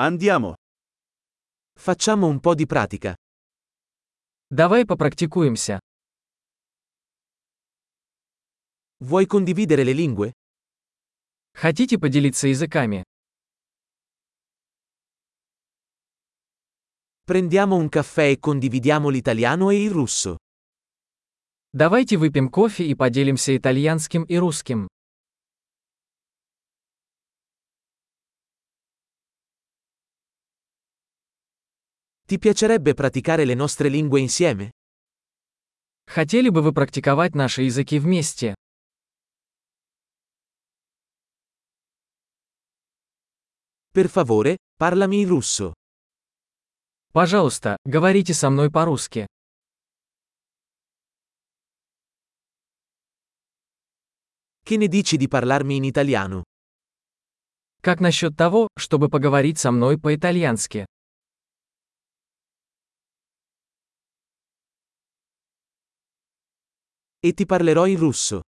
Andiamo. Facciamo un po' di pratica. Давай попрактикуемся. Vuoi condividere le lingue? Хотите поделиться языками? Prendiamo un caffè e condividiamo l'italiano e il russo. Давайте выпьем кофе и поделимся итальянским и русским. Ti piacerebbe praticare le nostre lingue insieme? Хотели бы вы практиковать наши языки вместе? Per favore, parlami in russo. Пожалуйста, говорите со мной по-русски. Che ne dici di parlarmi in italiano? Как насчет того, чтобы поговорить со мной по-итальянски? E ti parlerò in russo.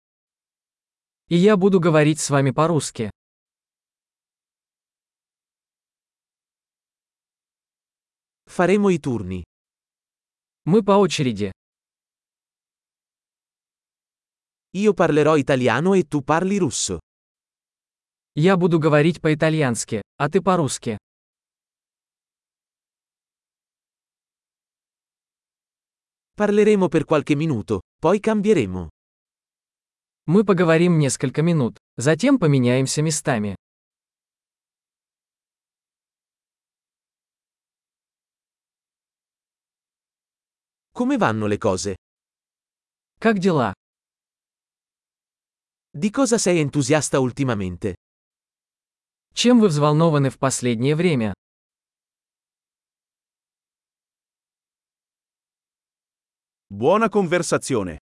И я буду говорить с вами по-русски. Faremo i turni. Мы по очереди. Io parlerò italiano e tu parli russo. Я буду говорить по-итальянски, а ты по-русски. Parleremo per qualche minuto, poi cambieremo. Мы поговорим несколько минут, затем поменяемся местами. Come vanno le cose? Как дела? Di cosa sei entusiasta ultimamente? Чем вы взволнованы в последнее время? Buona conversazione.